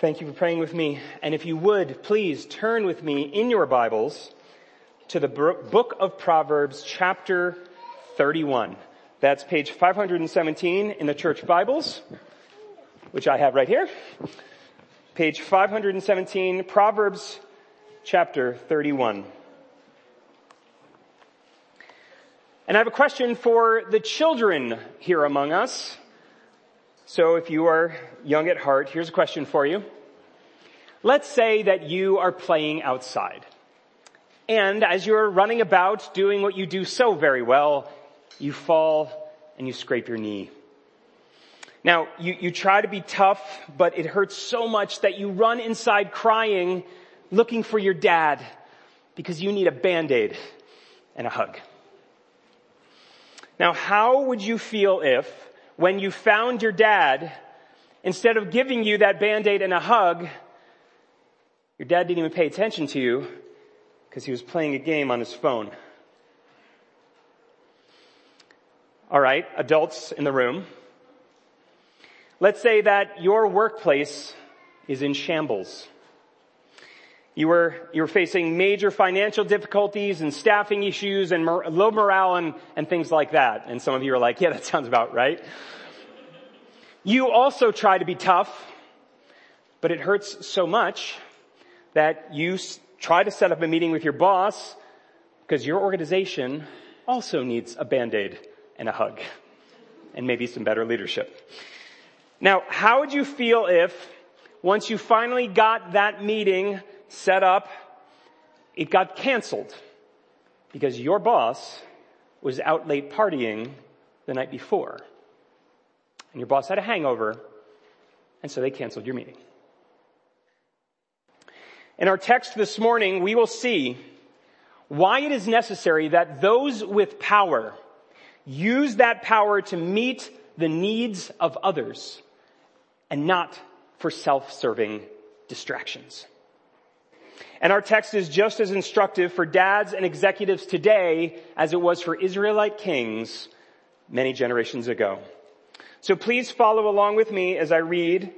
Thank you for praying with me. And if you would, please turn with me in your Bibles to the book of Proverbs, chapter 31. That's page 517 in the church Bibles, which I have right here. Page 517, Proverbs, chapter 31. And I have a question for the children here among us. So if you are young at heart, here's a question for you. Let's say that you are playing outside. And as you're running about doing what you do so very well, you fall and you scrape your knee. Now, you, you try to be tough, but it hurts so much that you run inside crying, looking for your dad, because you need a band-aid and a hug. Now, how would you feel if when you found your dad, instead of giving you that band-aid and a hug, your dad didn't even pay attention to you because he was playing a game on his phone. Alright, adults in the room. Let's say that your workplace is in shambles. You were, you were facing major financial difficulties and staffing issues and mor- low morale and, and things like that. And some of you are like, yeah, that sounds about right. You also try to be tough, but it hurts so much that you s- try to set up a meeting with your boss because your organization also needs a band-aid and a hug and maybe some better leadership. Now, how would you feel if once you finally got that meeting set up, it got canceled because your boss was out late partying the night before. And your boss had a hangover, and so they canceled your meeting. In our text this morning, we will see why it is necessary that those with power use that power to meet the needs of others and not for self-serving distractions. And our text is just as instructive for dads and executives today as it was for Israelite kings many generations ago. So please follow along with me as I read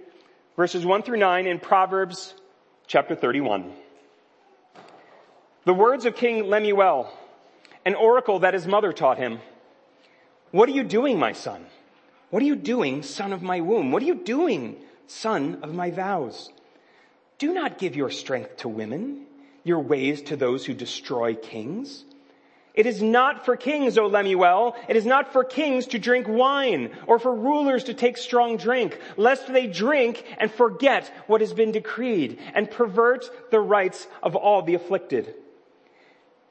verses 1 through 9 in Proverbs chapter 31. The words of King Lemuel, an oracle that his mother taught him. What are you doing, my son? What are you doing, son of my womb? What are you doing, son of my vows? Do not give your strength to women, your ways to those who destroy kings. It is not for kings, O Lemuel. It is not for kings to drink wine or for rulers to take strong drink, lest they drink and forget what has been decreed and pervert the rights of all the afflicted.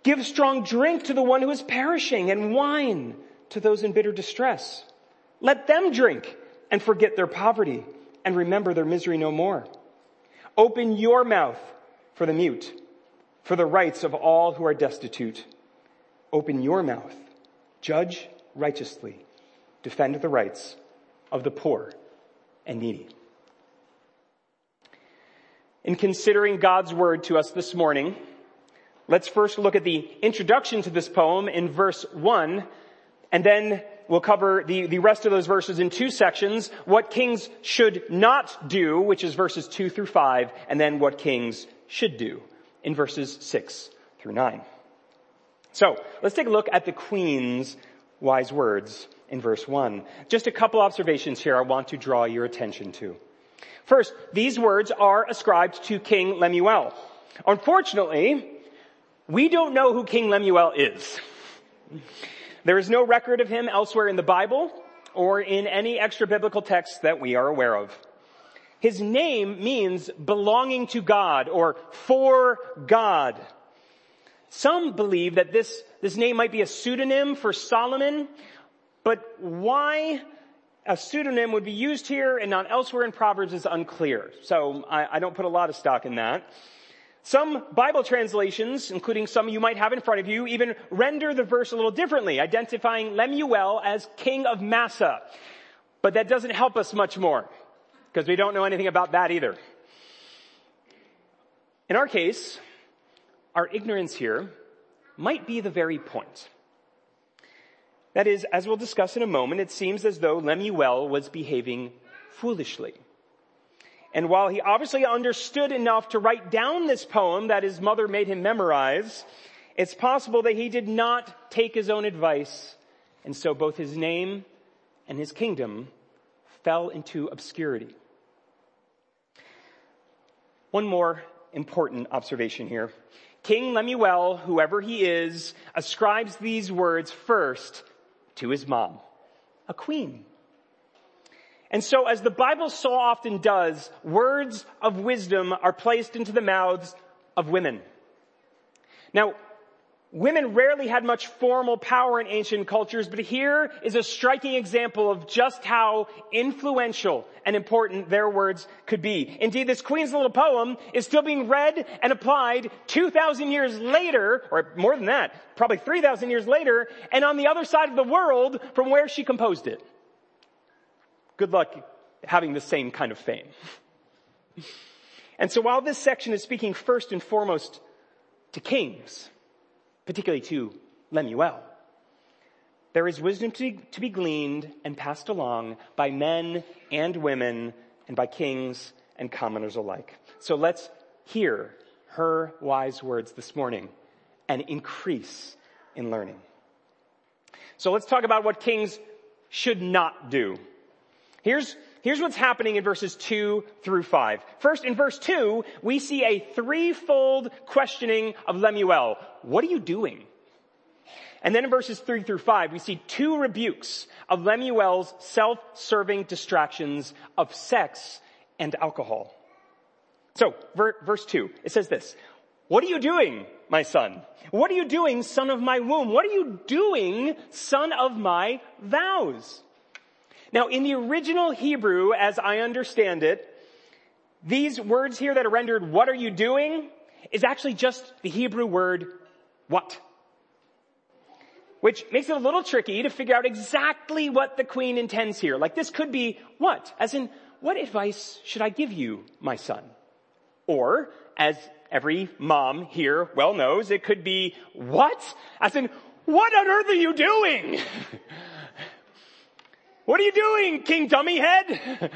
Give strong drink to the one who is perishing and wine to those in bitter distress. Let them drink and forget their poverty and remember their misery no more. Open your mouth for the mute, for the rights of all who are destitute. Open your mouth. Judge righteously. Defend the rights of the poor and needy. In considering God's word to us this morning, let's first look at the introduction to this poem in verse one, and then we'll cover the, the rest of those verses in two sections, what kings should not do, which is verses two through five, and then what kings should do in verses six through nine. So, let's take a look at the queen's wise words in verse one. Just a couple observations here I want to draw your attention to. First, these words are ascribed to King Lemuel. Unfortunately, we don't know who King Lemuel is. There is no record of him elsewhere in the Bible or in any extra biblical texts that we are aware of. His name means belonging to God or for God. Some believe that this, this name might be a pseudonym for Solomon, but why a pseudonym would be used here and not elsewhere in Proverbs is unclear. So I, I don't put a lot of stock in that. Some Bible translations, including some you might have in front of you, even render the verse a little differently, identifying Lemuel as king of Massa. But that doesn't help us much more, because we don't know anything about that either. In our case, our ignorance here might be the very point. That is, as we'll discuss in a moment, it seems as though Lemuel was behaving foolishly. And while he obviously understood enough to write down this poem that his mother made him memorize, it's possible that he did not take his own advice. And so both his name and his kingdom fell into obscurity. One more important observation here. King Lemuel, whoever he is, ascribes these words first to his mom, a queen. And so as the Bible so often does, words of wisdom are placed into the mouths of women. Now, Women rarely had much formal power in ancient cultures, but here is a striking example of just how influential and important their words could be. Indeed, this Queen's little poem is still being read and applied 2,000 years later, or more than that, probably 3,000 years later, and on the other side of the world from where she composed it. Good luck having the same kind of fame. And so while this section is speaking first and foremost to kings, particularly to Lemuel. There is wisdom to, to be gleaned and passed along by men and women and by kings and commoners alike. So let's hear her wise words this morning and increase in learning. So let's talk about what kings should not do. Here's, here's what's happening in verses two through five. First, in verse two, we see a threefold questioning of Lemuel. What are you doing? And then in verses three through five, we see two rebukes of Lemuel's self-serving distractions of sex and alcohol. So, ver- verse two, it says this, what are you doing, my son? What are you doing, son of my womb? What are you doing, son of my vows? Now, in the original Hebrew, as I understand it, these words here that are rendered, what are you doing, is actually just the Hebrew word, what? Which makes it a little tricky to figure out exactly what the queen intends here. Like this could be what? As in, what advice should I give you, my son? Or, as every mom here well knows, it could be what? As in, what on earth are you doing? What are you doing, King Dummyhead?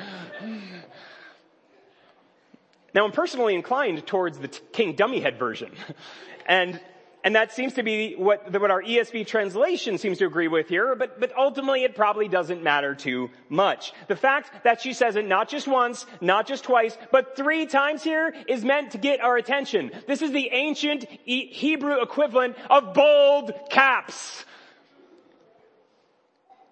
now I'm personally inclined towards the King Dummyhead version. And and that seems to be what, what our ESV translation seems to agree with here, but, but ultimately it probably doesn't matter too much. The fact that she says it not just once, not just twice, but three times here is meant to get our attention. This is the ancient Hebrew equivalent of bold caps.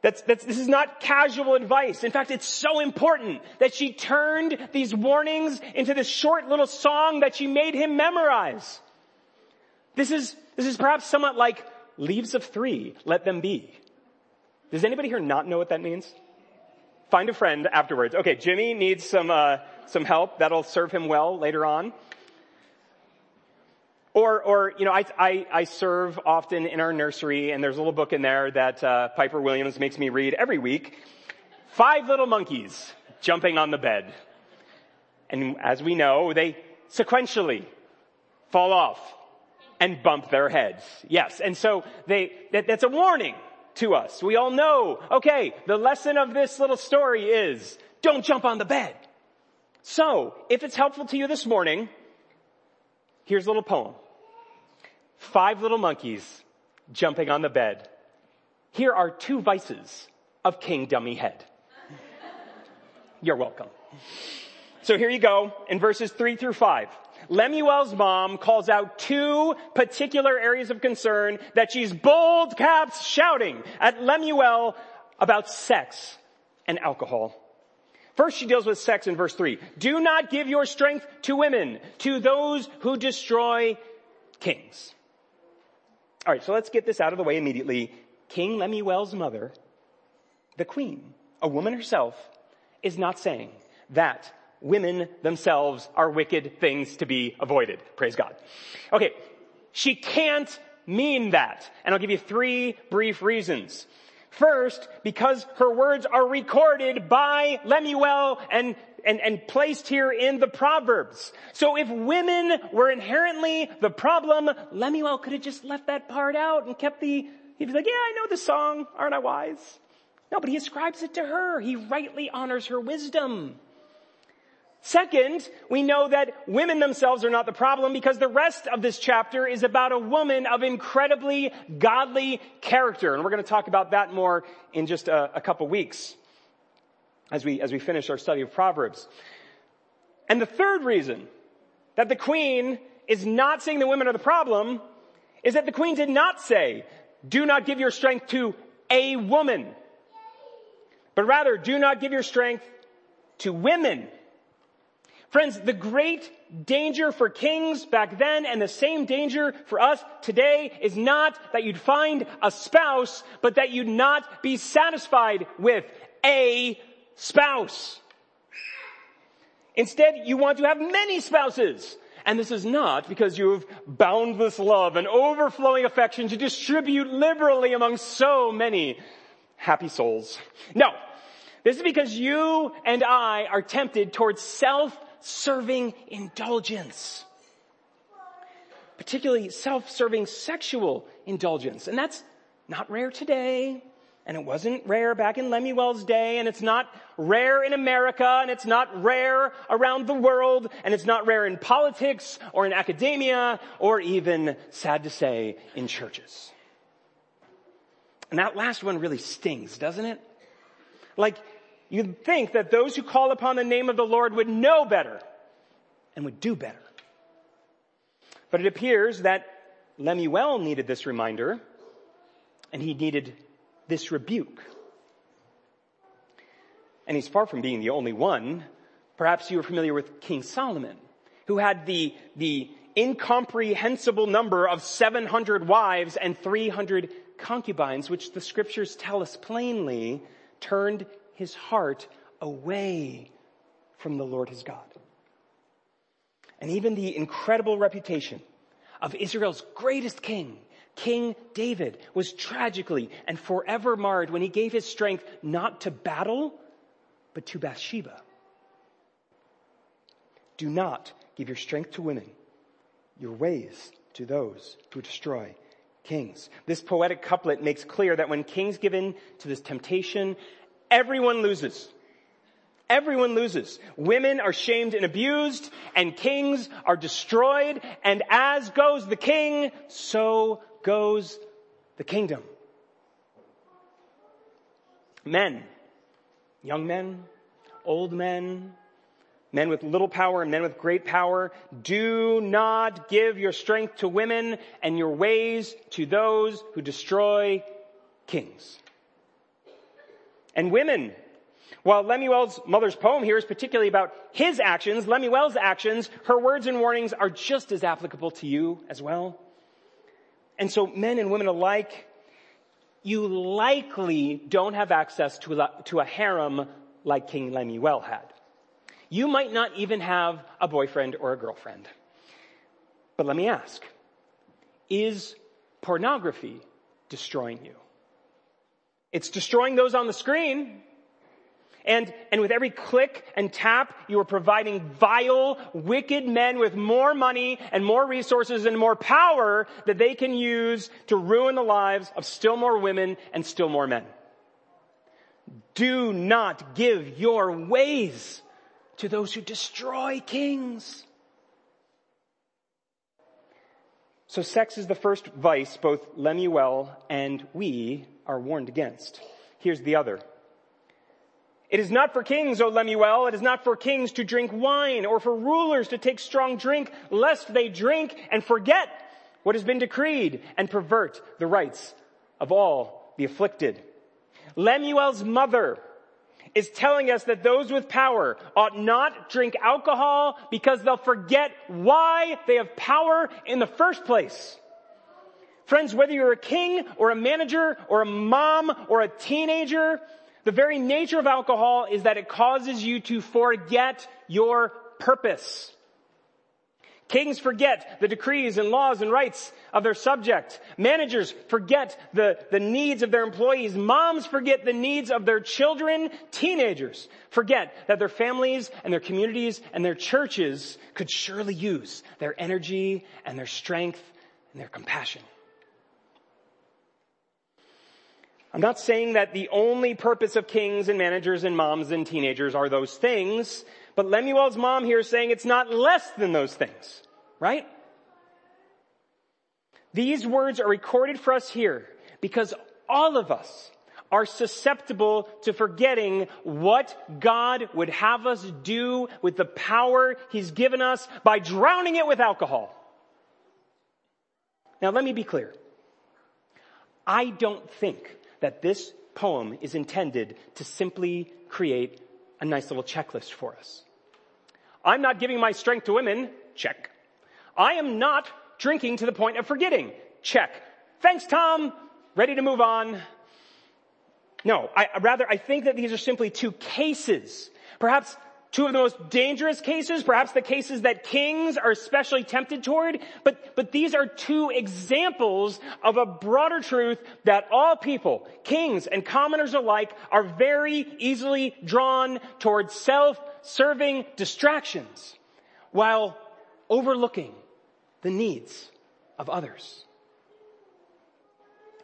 That's, that's, this is not casual advice. In fact, it's so important that she turned these warnings into this short little song that she made him memorize. This is, this is perhaps somewhat like leaves of three, let them be. Does anybody here not know what that means? Find a friend afterwards. Okay, Jimmy needs some, uh, some help. That'll serve him well later on. Or, or, you know, I, I, I, serve often in our nursery and there's a little book in there that, uh, Piper Williams makes me read every week. Five little monkeys jumping on the bed. And as we know, they sequentially fall off and bump their heads. Yes. And so they, that, that's a warning to us. We all know, okay, the lesson of this little story is don't jump on the bed. So, if it's helpful to you this morning, here's a little poem five little monkeys jumping on the bed. Here are two vices of King Dummy Head. You're welcome. So here you go in verses three through five. Lemuel's mom calls out two particular areas of concern that she's bold caps shouting at Lemuel about sex and alcohol. First, she deals with sex in verse three. Do not give your strength to women, to those who destroy kings. All right, so let's get this out of the way immediately. King Lemuel's mother, the queen, a woman herself, is not saying that women themselves are wicked things to be avoided. Praise God. Okay, she can't mean that. And I'll give you three brief reasons. First, because her words are recorded by Lemuel and and, and placed here in the Proverbs. So if women were inherently the problem, Lemuel could have just left that part out and kept the, he'd be like, yeah, I know the song. Aren't I wise? No, but he ascribes it to her. He rightly honors her wisdom. Second, we know that women themselves are not the problem because the rest of this chapter is about a woman of incredibly godly character. And we're going to talk about that more in just a, a couple weeks as we, as we finish our study of Proverbs. And the third reason that the queen is not saying the women are the problem is that the queen did not say, do not give your strength to a woman, but rather do not give your strength to women. Friends, the great danger for kings back then and the same danger for us today is not that you'd find a spouse, but that you'd not be satisfied with a spouse. Instead, you want to have many spouses. And this is not because you have boundless love and overflowing affection to distribute liberally among so many happy souls. No. This is because you and I are tempted towards self self-serving indulgence. Particularly self-serving sexual indulgence. And that's not rare today. And it wasn't rare back in Lemuel's day, and it's not rare in America, and it's not rare around the world, and it's not rare in politics, or in academia, or even, sad to say, in churches. And that last one really stings, doesn't it? Like, You'd think that those who call upon the name of the Lord would know better and would do better. But it appears that Lemuel needed this reminder and he needed this rebuke. And he's far from being the only one. Perhaps you are familiar with King Solomon, who had the, the incomprehensible number of 700 wives and 300 concubines, which the scriptures tell us plainly turned his heart away from the Lord his God. And even the incredible reputation of Israel's greatest king, King David, was tragically and forever marred when he gave his strength not to battle, but to Bathsheba. Do not give your strength to women, your ways to those who destroy kings. This poetic couplet makes clear that when kings give in to this temptation everyone loses. Everyone loses. Women are shamed and abused, and kings are destroyed, and as goes the king, so goes the kingdom. Men, young men, old men, men with little power and men with great power, do not give your strength to women and your ways to those who destroy kings and women. While Lemuel's mother's poem here is particularly about his actions, Lemuel's actions, her words and warnings are just as applicable to you as well. And so men and women alike, you likely don't have access to a, to a harem like King Lemuel had. You might not even have a boyfriend or a girlfriend. But let me ask, is pornography destroying you? It's destroying those on the screen. And, and with every click and tap, you are providing vile, wicked men with more money and more resources and more power that they can use to ruin the lives of still more women and still more men. Do not give your ways to those who destroy kings. So sex is the first vice both Lemuel and we are warned against. Here's the other. It is not for kings, O Lemuel, it is not for kings to drink wine or for rulers to take strong drink lest they drink and forget what has been decreed and pervert the rights of all the afflicted. Lemuel's mother is telling us that those with power ought not drink alcohol because they'll forget why they have power in the first place. Friends, whether you're a king or a manager or a mom or a teenager, the very nature of alcohol is that it causes you to forget your purpose. Kings forget the decrees and laws and rights of their subject. Managers forget the, the needs of their employees. Moms forget the needs of their children. Teenagers forget that their families and their communities and their churches could surely use their energy and their strength and their compassion. I'm not saying that the only purpose of kings and managers and moms and teenagers are those things, But Lemuel's mom here is saying it's not less than those things, right? These words are recorded for us here because all of us are susceptible to forgetting what God would have us do with the power He's given us by drowning it with alcohol. Now let me be clear. I don't think that this poem is intended to simply create a nice little checklist for us. I'm not giving my strength to women. Check. I am not drinking to the point of forgetting. Check. Thanks, Tom. Ready to move on. No, I, rather, I think that these are simply two cases. Perhaps two of the most dangerous cases, perhaps the cases that kings are especially tempted toward, but, but these are two examples of a broader truth that all people, kings and commoners alike, are very easily drawn towards self-serving distractions while overlooking the needs of others.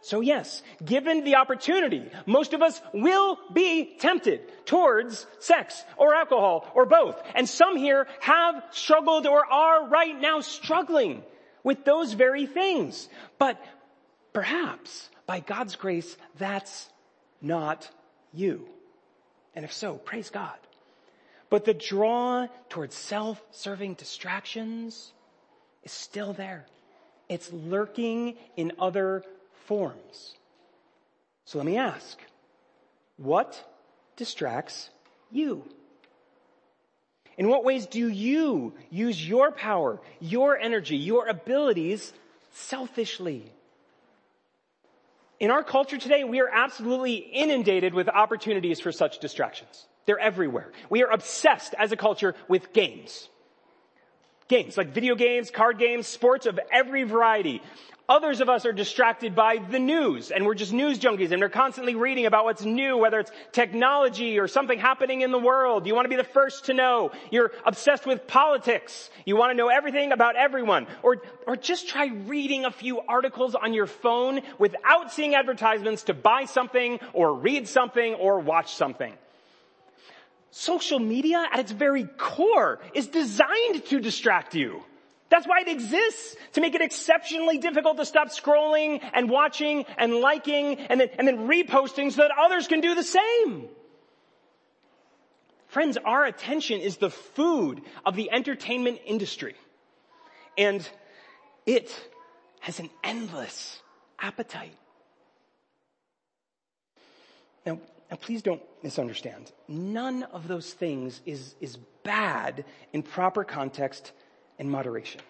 So yes, given the opportunity, most of us will be tempted towards sex or alcohol or both. And some here have struggled or are right now struggling with those very things. But perhaps by God's grace, that's not you. And if so, praise God. But the draw towards self-serving distractions is still there. It's lurking in other forms. So let me ask, what distracts you? In what ways do you use your power, your energy, your abilities selfishly? In our culture today, we are absolutely inundated with opportunities for such distractions. They're everywhere. We are obsessed as a culture with games. Games, like video games, card games, sports of every variety. Others of us are distracted by the news and we're just news junkies and we're constantly reading about what's new, whether it's technology or something happening in the world. You want to be the first to know. You're obsessed with politics. You want to know everything about everyone. Or, or just try reading a few articles on your phone without seeing advertisements to buy something or read something or watch something. Social media at its very core is designed to distract you. That's why it exists, to make it exceptionally difficult to stop scrolling and watching and liking and then, and then reposting so that others can do the same. Friends, our attention is the food of the entertainment industry. And it has an endless appetite. Now, now please don't misunderstand. None of those things is, is bad in proper context and moderation.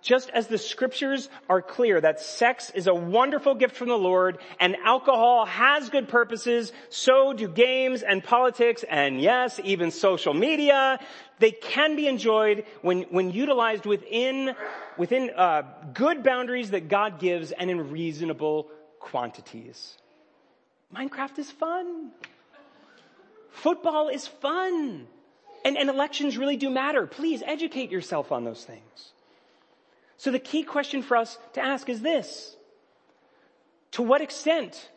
Just as the scriptures are clear that sex is a wonderful gift from the Lord and alcohol has good purposes, so do games and politics and yes, even social media. They can be enjoyed when, when utilized within, within uh, good boundaries that God gives and in reasonable quantities. Minecraft is fun. Football is fun. And, and elections really do matter. Please educate yourself on those things. So the key question for us to ask is this. To what extent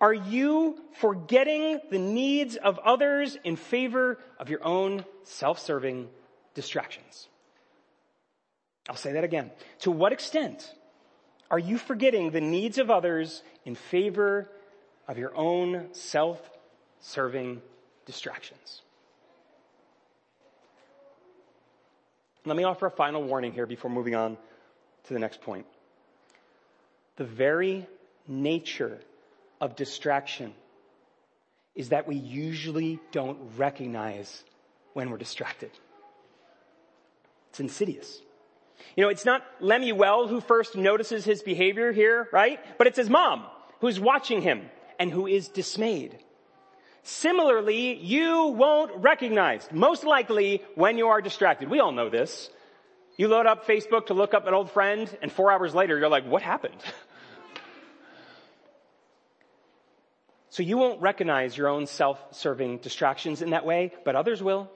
are you forgetting the needs of others in favor of your own self-serving distractions? I'll say that again. To what extent are you forgetting the needs of others in favor of your own self-serving distractions? Let me offer a final warning here before moving on to the next point. The very nature of distraction is that we usually don't recognize when we're distracted. It's insidious. You know, it's not Lemuel who first notices his behavior here, right? But it's his mom who's watching him and who is dismayed. Similarly, you won't recognize, most likely, when you are distracted. We all know this. You load up Facebook to look up an old friend, and four hours later, you're like, what happened? so you won't recognize your own self-serving distractions in that way, but others will.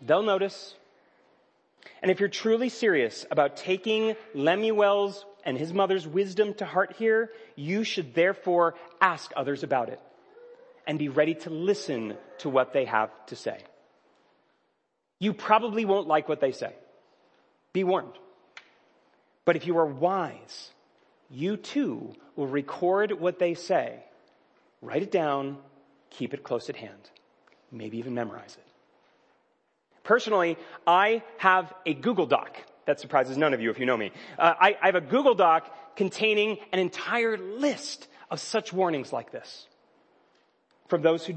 They'll notice. And if you're truly serious about taking Lemuel's and his mother's wisdom to heart here, you should therefore ask others about it and be ready to listen to what they have to say. You probably won't like what they say. Be warned. But if you are wise, you too will record what they say, write it down, keep it close at hand, maybe even memorize it. Personally, I have a Google Doc. That surprises none of you if you know me. Uh, I, I have a Google Doc containing an entire list of such warnings like this from those who,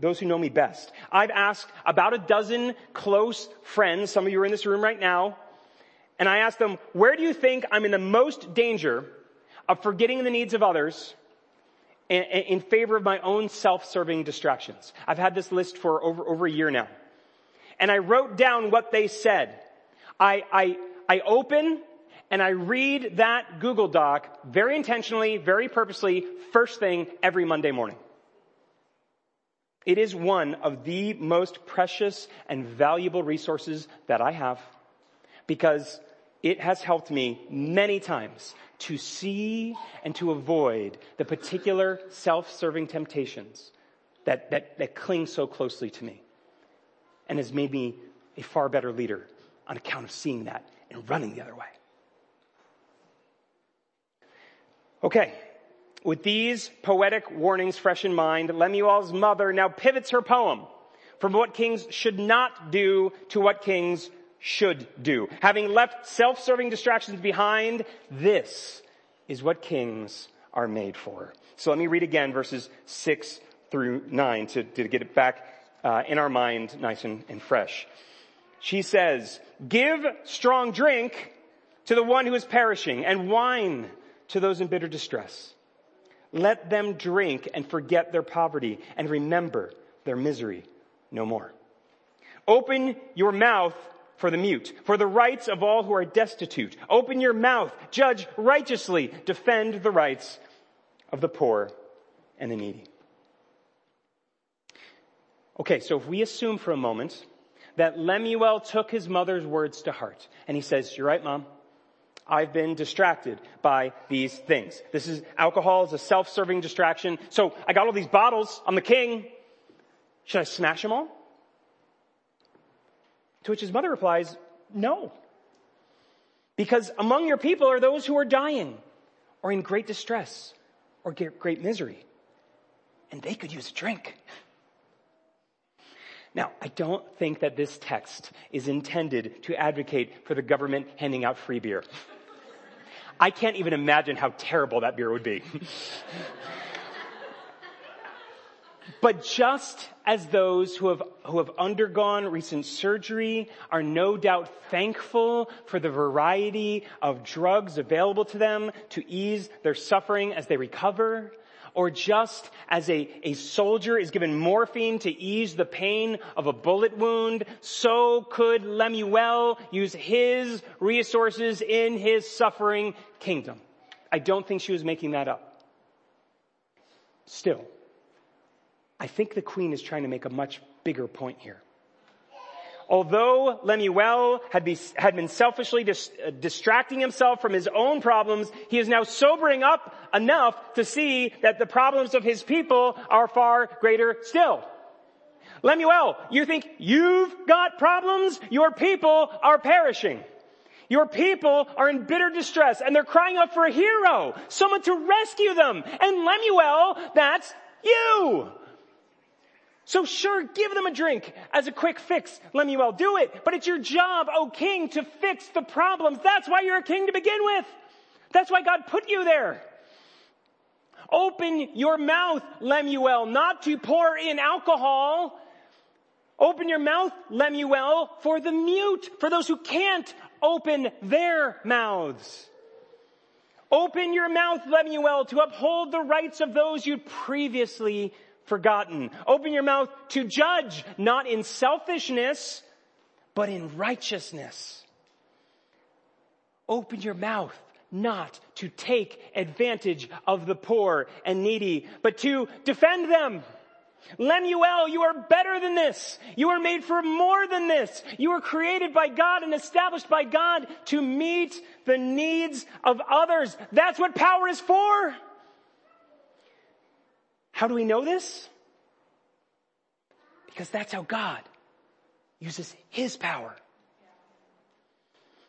those who know me best. I've asked about a dozen close friends, some of you are in this room right now, and I asked them, where do you think I'm in the most danger of forgetting the needs of others in, in favor of my own self-serving distractions? I've had this list for over, over a year now. And I wrote down what they said. I, I, I open and I read that Google Doc very intentionally, very purposely, first thing every Monday morning. It is one of the most precious and valuable resources that I have because it has helped me many times to see and to avoid the particular self-serving temptations that, that, that cling so closely to me and has made me a far better leader on account of seeing that and running the other way. Okay, with these poetic warnings fresh in mind, Lemuel's mother now pivots her poem from what kings should not do to what kings should do. Having left self-serving distractions behind, this is what kings are made for. So let me read again verses six through nine to, to get it back uh, in our mind nice and, and fresh. She says, give strong drink to the one who is perishing and wine to those in bitter distress. Let them drink and forget their poverty and remember their misery no more. Open your mouth for the mute, for the rights of all who are destitute. Open your mouth, judge righteously, defend the rights of the poor and the needy. Okay, so if we assume for a moment that Lemuel took his mother's words to heart and he says, you're right, mom. I've been distracted by these things. This is alcohol is a self-serving distraction. So I got all these bottles. I'm the king. Should I smash them all? To which his mother replies, no. Because among your people are those who are dying or in great distress or great misery. And they could use a drink. Now, I don't think that this text is intended to advocate for the government handing out free beer. I can't even imagine how terrible that beer would be. But just as those who have, who have undergone recent surgery are no doubt thankful for the variety of drugs available to them to ease their suffering as they recover, or just as a, a soldier is given morphine to ease the pain of a bullet wound, so could Lemuel use his resources in his suffering kingdom. I don't think she was making that up. Still, I think the queen is trying to make a much bigger point here. Although Lemuel had, be, had been selfishly dis, uh, distracting himself from his own problems, he is now sobering up enough to see that the problems of his people are far greater still. Lemuel, you think you've got problems? Your people are perishing. Your people are in bitter distress and they're crying out for a hero, someone to rescue them. And Lemuel, that's you. So sure, give them a drink as a quick fix. Lemuel, do it. But it's your job, O king, to fix the problems. That's why you're a king to begin with. That's why God put you there. Open your mouth, Lemuel, not to pour in alcohol. Open your mouth, Lemuel, for the mute, for those who can't open their mouths. Open your mouth, Lemuel, to uphold the rights of those you previously forgotten. Open your mouth to judge, not in selfishness, but in righteousness. Open your mouth not to take advantage of the poor and needy, but to defend them. Lemuel, you are better than this. You are made for more than this. You were created by God and established by God to meet the needs of others. That's what power is for. How do we know this? Because that's how God uses his power.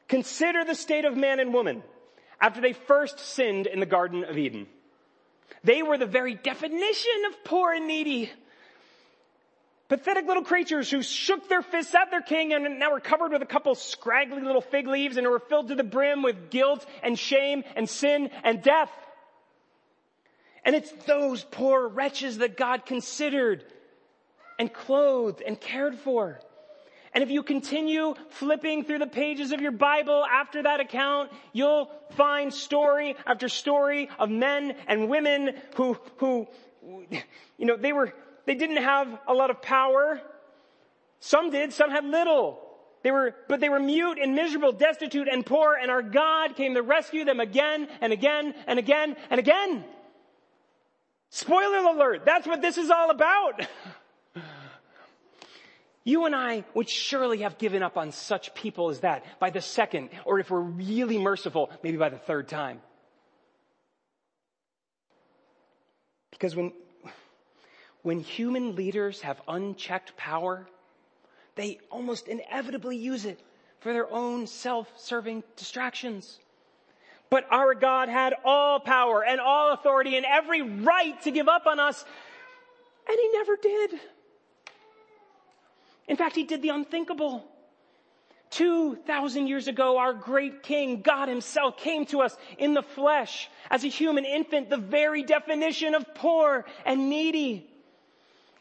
Consider the state of man and woman after they first sinned in the Garden of Eden. They were the very definition of poor and needy. Pathetic little creatures who shook their fists at their king and now were covered with a couple scraggly little fig leaves and were filled to the brim with guilt and shame and sin and death. And it's those poor wretches that God considered and clothed and cared for. And if you continue flipping through the pages of your Bible after that account, you'll find story after story of men and women who, who, you know, they were, they didn't have a lot of power. Some did, some had little. They were, but they were mute and miserable, destitute and poor, and our God came to rescue them again and again and again and again. Spoiler alert, that's what this is all about. You and I would surely have given up on such people as that by the second, or if we're really merciful, maybe by the third time. Because when, when human leaders have unchecked power, they almost inevitably use it for their own self-serving distractions. But our God had all power and all authority and every right to give up on us, and He never did. In fact, he did the unthinkable. 2,000 years ago, our great king, God himself, came to us in the flesh as a human infant, the very definition of poor and needy.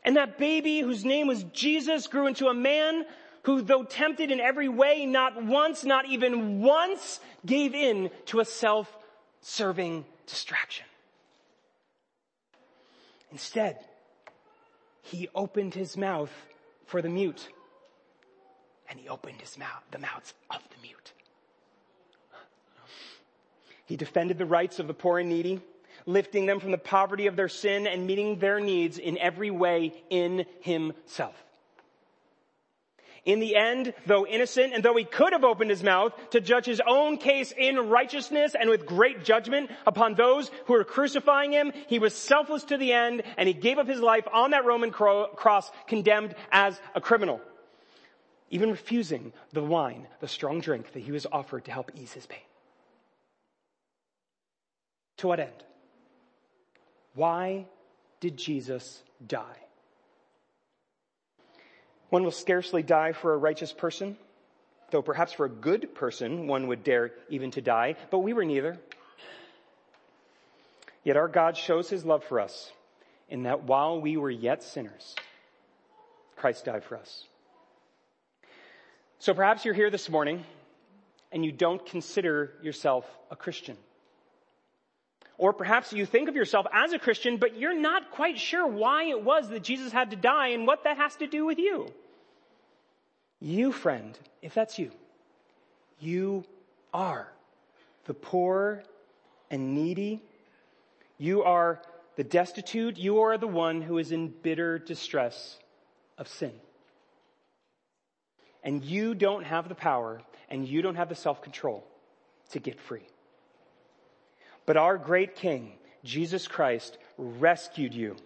And that baby whose name was Jesus grew into a man who, though tempted in every way, not once, not even once, gave in to a self-serving distraction. Instead, he opened his mouth for the mute. And he opened his mouth, the mouths of the mute. He defended the rights of the poor and needy, lifting them from the poverty of their sin and meeting their needs in every way in himself. In the end, though innocent and though he could have opened his mouth to judge his own case in righteousness and with great judgment upon those who were crucifying him, he was selfless to the end and he gave up his life on that Roman cross condemned as a criminal. Even refusing the wine, the strong drink that he was offered to help ease his pain. To what end? Why did Jesus die? One will scarcely die for a righteous person, though perhaps for a good person one would dare even to die, but we were neither. Yet our God shows his love for us in that while we were yet sinners, Christ died for us. So perhaps you're here this morning and you don't consider yourself a Christian. Or perhaps you think of yourself as a Christian, but you're not quite sure why it was that Jesus had to die and what that has to do with you. You, friend, if that's you, you are the poor and needy. You are the destitute. You are the one who is in bitter distress of sin. And you don't have the power and you don't have the self-control to get free. But our great King, Jesus Christ, rescued you.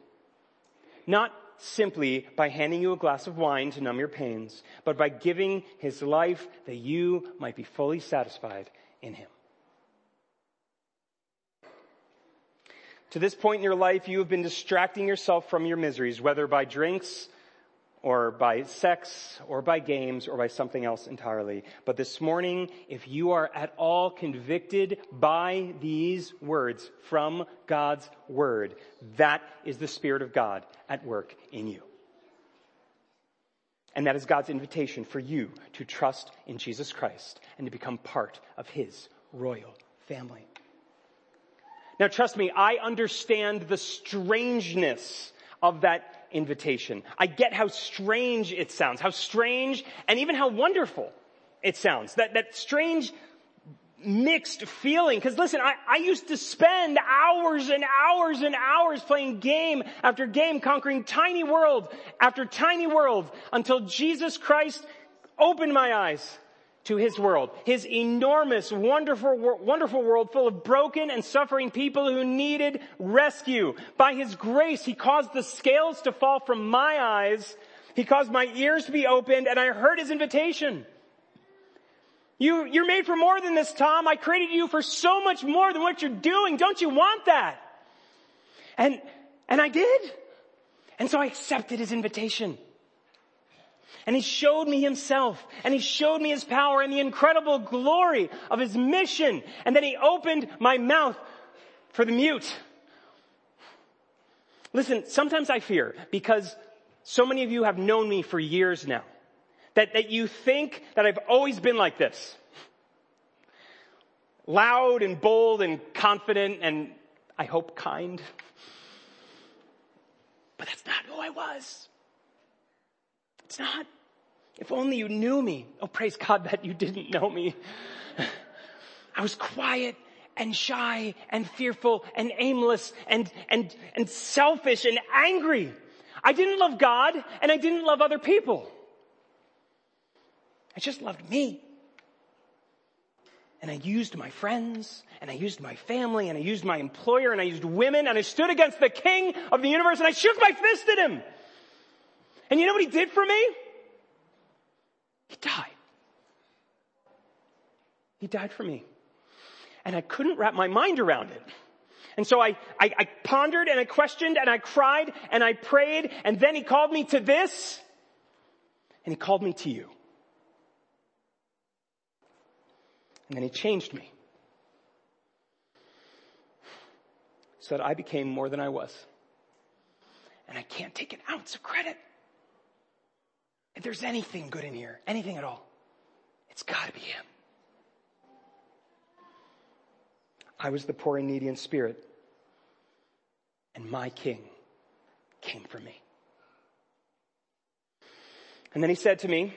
Not simply by handing you a glass of wine to numb your pains, but by giving his life that you might be fully satisfied in him. To this point in your life, you have been distracting yourself from your miseries, whether by drinks, or by sex or by games or by something else entirely. But this morning, if you are at all convicted by these words from God's word, that is the Spirit of God at work in you. And that is God's invitation for you to trust in Jesus Christ and to become part of His royal family. Now trust me, I understand the strangeness of that invitation. I get how strange it sounds, how strange and even how wonderful it sounds. That, that strange mixed feeling. Cause listen, I, I used to spend hours and hours and hours playing game after game, conquering tiny world after tiny world until Jesus Christ opened my eyes to his world. His enormous, wonderful, wonderful world full of broken and suffering people who needed rescue. By his grace, he caused the scales to fall from my eyes He caused my ears to be opened and I heard his invitation. You, you're made for more than this, Tom. I created you for so much more than what you're doing. Don't you want that? And, and I did. And so I accepted his invitation. And he showed me himself and he showed me his power and the incredible glory of his mission. And then he opened my mouth for the mute. Listen, sometimes I fear because so many of you have known me for years now that, that you think that I've always been like this. Loud and bold and confident and I hope kind. But that's not who I was. It's not. If only you knew me. Oh, praise God that you didn't know me. I was quiet and shy and fearful and aimless and, and, and selfish and angry. I didn't love God and I didn't love other people. I just loved me. And I used my friends and I used my family and I used my employer and I used women and I stood against the king of the universe and I shook my fist at him. And you know what he did for me? He died. He died for me. And I couldn't wrap my mind around it. And so I, I, I, pondered and I questioned and I cried and I prayed and then he called me to this and he called me to you. And then he changed me. So that I became more than I was. And I can't take an ounce of credit. If there's anything good in here, anything at all, it's gotta be Him. I was the poor and needy in spirit, and my King came for me. And then he said to me,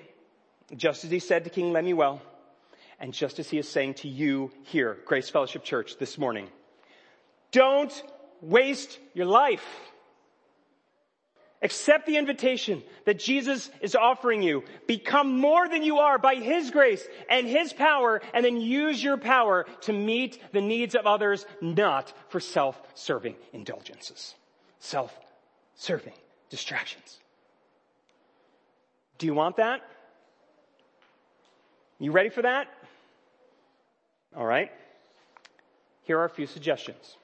just as he said to King Lemuel, and just as he is saying to you here, Grace Fellowship Church, this morning, don't waste your life. Accept the invitation that Jesus is offering you. Become more than you are by His grace and His power and then use your power to meet the needs of others, not for self-serving indulgences. Self-serving distractions. Do you want that? You ready for that? All right. Here are a few suggestions.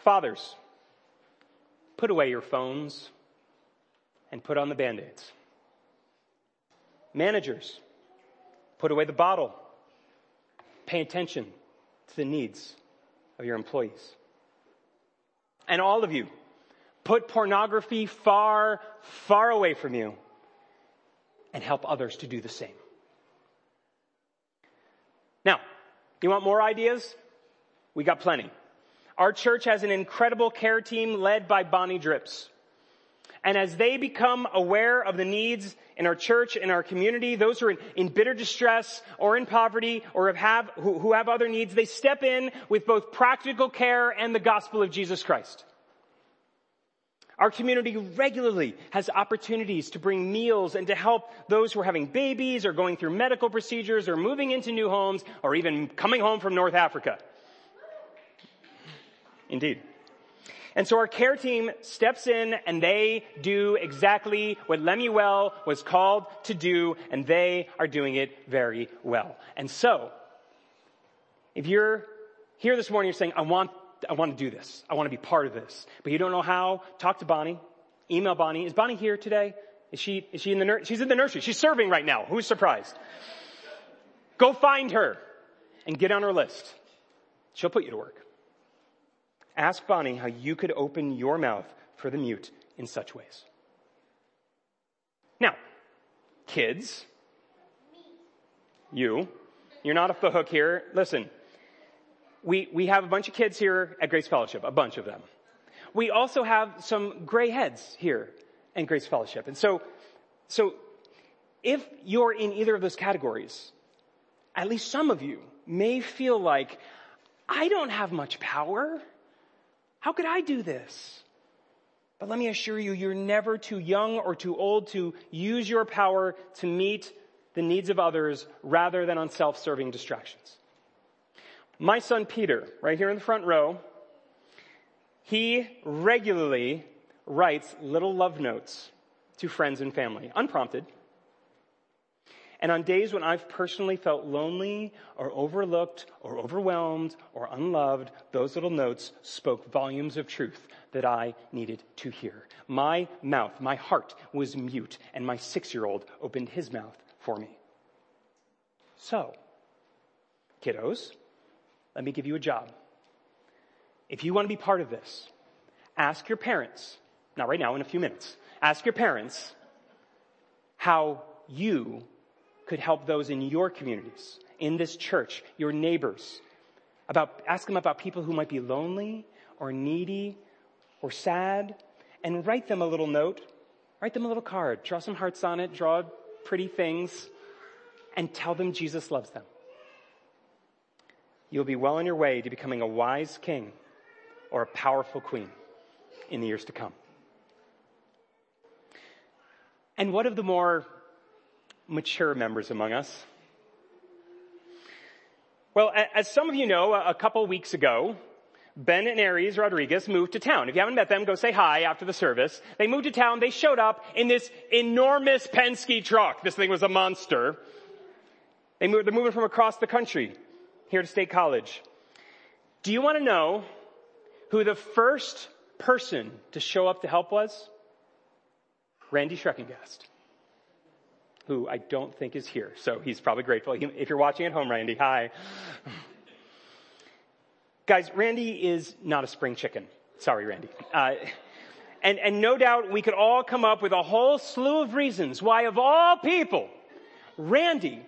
Fathers, Put away your phones and put on the band-aids. Managers, put away the bottle. Pay attention to the needs of your employees. And all of you, put pornography far, far away from you and help others to do the same. Now, you want more ideas? We got plenty. Our church has an incredible care team led by Bonnie Drips. And as they become aware of the needs in our church, in our community, those who are in, in bitter distress or in poverty or have, who, who have other needs, they step in with both practical care and the gospel of Jesus Christ. Our community regularly has opportunities to bring meals and to help those who are having babies or going through medical procedures or moving into new homes or even coming home from North Africa. Indeed. And so our care team steps in and they do exactly what Lemuel was called to do and they are doing it very well. And so, if you're here this morning, you're saying, I want, I want to do this. I want to be part of this. But you don't know how, talk to Bonnie. Email Bonnie. Is Bonnie here today? Is she, is she in the nursery? She's in the nursery. She's serving right now. Who's surprised? Go find her and get on her list. She'll put you to work. Ask Bonnie how you could open your mouth for the mute in such ways. Now, kids, you, you're not off the hook here. Listen, we, we have a bunch of kids here at Grace Fellowship, a bunch of them. We also have some gray heads here at Grace Fellowship. And so, so if you're in either of those categories, at least some of you may feel like, I don't have much power. How could I do this? But let me assure you, you're never too young or too old to use your power to meet the needs of others rather than on self-serving distractions. My son Peter, right here in the front row, he regularly writes little love notes to friends and family, unprompted. And on days when I've personally felt lonely or overlooked or overwhelmed or unloved, those little notes spoke volumes of truth that I needed to hear. My mouth, my heart was mute and my six year old opened his mouth for me. So, kiddos, let me give you a job. If you want to be part of this, ask your parents, not right now, in a few minutes, ask your parents how you could help those in your communities, in this church, your neighbors, about, ask them about people who might be lonely or needy or sad and write them a little note, write them a little card, draw some hearts on it, draw pretty things and tell them Jesus loves them. You'll be well on your way to becoming a wise king or a powerful queen in the years to come. And what of the more mature members among us? Well, as some of you know, a couple weeks ago, Ben and Aries Rodriguez moved to town. If you haven't met them, go say hi after the service. They moved to town. They showed up in this enormous Penske truck. This thing was a monster. They moved, they're moving from across the country here to State College. Do you want to know who the first person to show up to help was? Randy Schreckengast, who I don't think is here. So he's probably grateful. If you're watching at home, Randy, hi. Guys, Randy is not a spring chicken. Sorry, Randy. Uh, and, and no doubt we could all come up with a whole slew of reasons why of all people, Randy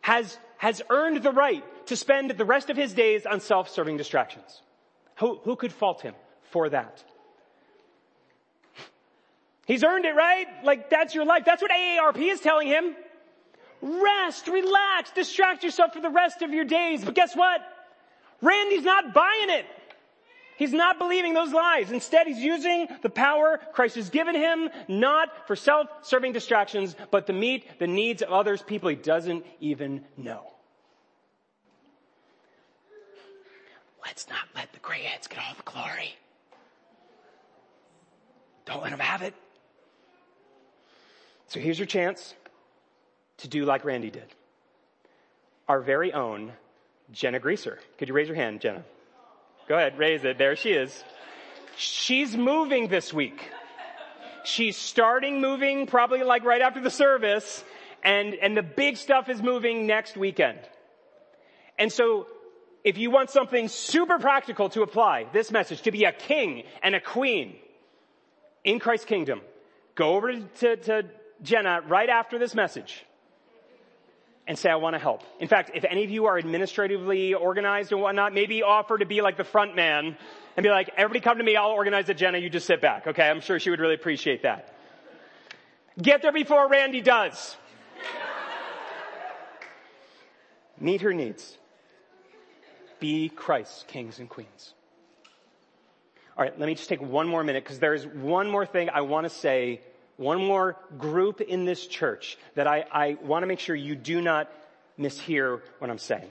has, has earned the right to spend the rest of his days on self-serving distractions. Who, who could fault him for that? He's earned it, right? Like that's your life. That's what AARP is telling him. Rest, relax, distract yourself for the rest of your days. But guess what? Randy's not buying it. He's not believing those lies. Instead, he's using the power Christ has given him not for self-serving distractions, but to meet the needs of others, people he doesn't even know. Let's not let the gray heads get all the glory. Don't let them have it. So here's your chance to do like Randy did. Our very own Jenna Greaser. Could you raise your hand, Jenna? Go ahead, raise it. There she is. She's moving this week. She's starting moving probably like right after the service and, and the big stuff is moving next weekend. And so if you want something super practical to apply this message to be a king and a queen in Christ's kingdom, go over to, to Jenna right after this message and say, I want to help. In fact, if any of you are administratively organized and whatnot, maybe offer to be like the front man and be like, everybody come to me, I'll organize it, Jenna, you just sit back, okay? I'm sure she would really appreciate that. Get there before Randy does. Meet her needs. Be Christ's kings and queens. All right, let me just take one more minute because there's one more thing I want to say one more group in this church that I, I want to make sure you do not mishear what I'm saying.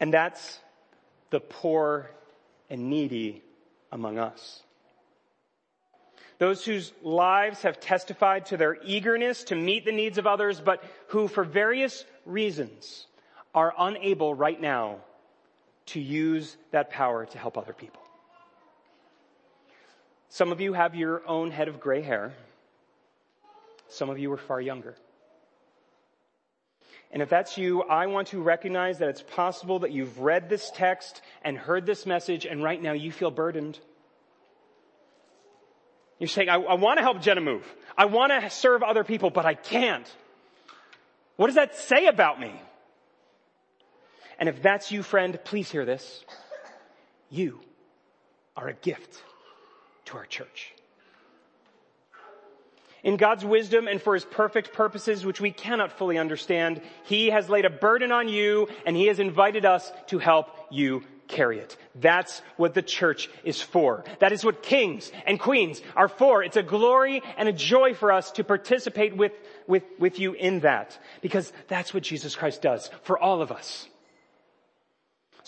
And that's the poor and needy among us. Those whose lives have testified to their eagerness to meet the needs of others, but who for various reasons are unable right now to use that power to help other people. Some of you have your own head of gray hair. Some of you are far younger. And if that's you, I want to recognize that it's possible that you've read this text and heard this message and right now you feel burdened. You're saying, I, I want to help Jenna move. I want to serve other people, but I can't. What does that say about me? And if that's you, friend, please hear this. You are a gift to our church. In God's wisdom and for His perfect purposes, which we cannot fully understand, He has laid a burden on you and He has invited us to help you carry it. That's what the church is for. That is what kings and queens are for. It's a glory and a joy for us to participate with, with, with you in that. Because that's what Jesus Christ does for all of us.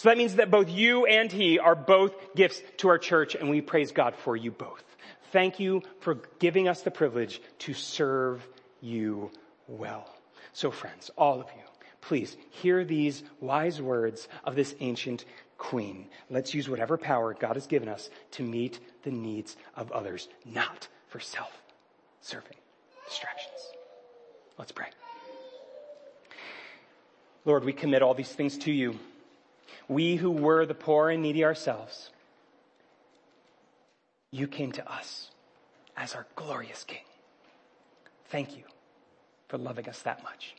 So that means that both you and he are both gifts to our church and we praise God for you both. Thank you for giving us the privilege to serve you well. So friends, all of you, please hear these wise words of this ancient queen. Let's use whatever power God has given us to meet the needs of others, not for self-serving distractions. Let's pray. Lord, we commit all these things to you. We who were the poor and needy ourselves, you came to us as our glorious King. Thank you for loving us that much.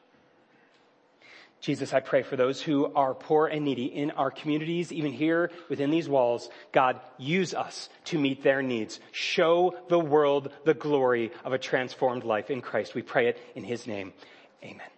Jesus, I pray for those who are poor and needy in our communities, even here within these walls. God, use us to meet their needs. Show the world the glory of a transformed life in Christ. We pray it in His name. Amen.